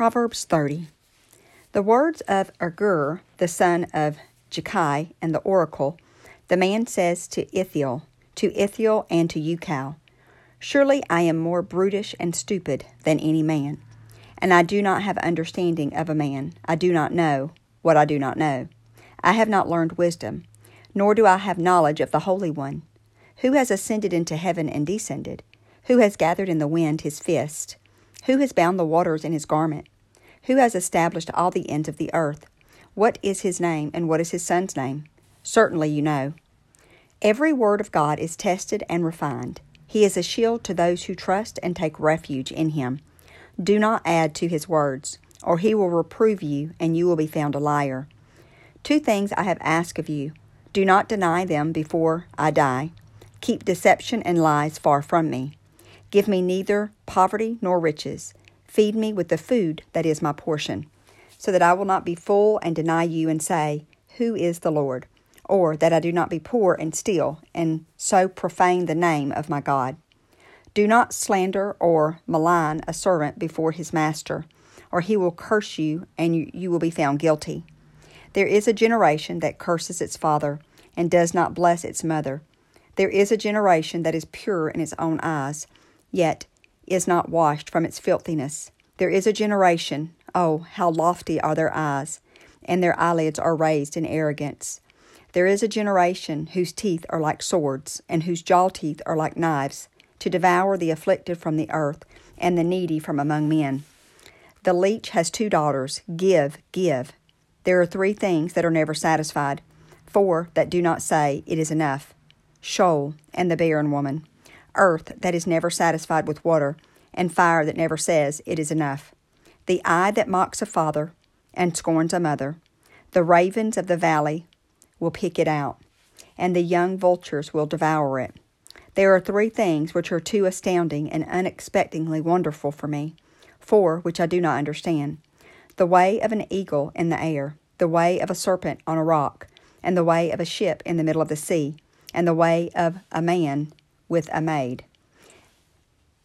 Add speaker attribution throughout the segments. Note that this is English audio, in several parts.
Speaker 1: Proverbs 30. The words of Agur, the son of Jakeh, and the oracle, the man says to Ithiel, to Ithiel and to Ucal, Surely I am more brutish and stupid than any man, and I do not have understanding of a man. I do not know what I do not know. I have not learned wisdom, nor do I have knowledge of the Holy One. Who has ascended into heaven and descended? Who has gathered in the wind his fist? Who has bound the waters in his garment? Who has established all the ends of the earth? What is his name, and what is his son's name? Certainly you know. Every word of God is tested and refined. He is a shield to those who trust and take refuge in him. Do not add to his words, or he will reprove you, and you will be found a liar. Two things I have asked of you. Do not deny them before I die. Keep deception and lies far from me. Give me neither poverty nor riches. Feed me with the food that is my portion, so that I will not be full and deny you and say, Who is the Lord? Or that I do not be poor and steal, and so profane the name of my God. Do not slander or malign a servant before his master, or he will curse you, and you, will be found guilty. There is a generation that curses its father, and does not bless its mother. There is a generation that is pure in its own eyes yet is not washed from its filthiness. There is a generation, oh, how lofty are their eyes, and their eyelids are raised in arrogance. There is a generation whose teeth are like swords, and whose jaw teeth are like knives, to devour the afflicted from the earth, and the needy from among men. The leech has two daughters give, give. There are three things that are never satisfied, four that do not say, It is enough Sheol and the barren woman earth that is never satisfied with water, and fire that never says, It is enough. The eye that mocks a father and scorns a mother, the ravens of the valley will pick it out, and the young vultures will devour it. There are three things which are too astounding and unexpectedly wonderful for me, four which I do not understand the way of an eagle in the air, the way of a serpent on a rock, and the way of a ship in the middle of the sea, and the way of a man with a maid.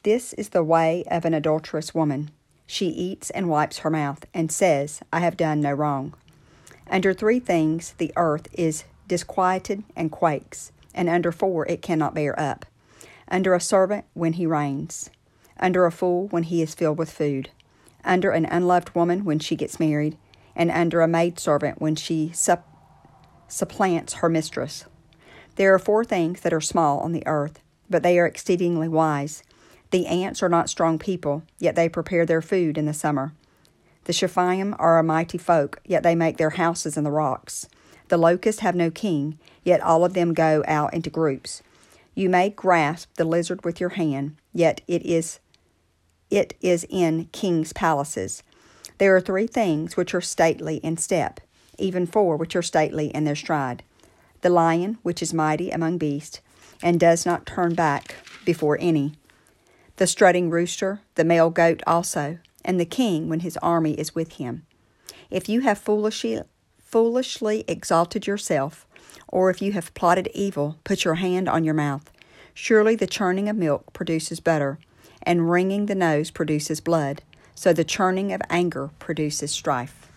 Speaker 1: This is the way of an adulterous woman. She eats and wipes her mouth, and says, I have done no wrong. Under three things the earth is disquieted and quakes, and under four it cannot bear up. Under a servant when he reigns, under a fool when he is filled with food, under an unloved woman when she gets married, and under a maidservant when she sup- supplants her mistress. There are four things that are small on the earth, but they are exceedingly wise. The ants are not strong people, yet they prepare their food in the summer. The Shephanim are a mighty folk, yet they make their houses in the rocks. The locusts have no king, yet all of them go out into groups. You may grasp the lizard with your hand, yet it is it is in kings' palaces. There are three things which are stately in step, even four which are stately in their stride. The lion, which is mighty among beasts, and does not turn back before any. The strutting rooster, the male goat also, and the king when his army is with him. If you have foolishly, foolishly exalted yourself, or if you have plotted evil, put your hand on your mouth. Surely the churning of milk produces butter, and wringing the nose produces blood, so the churning of anger produces strife.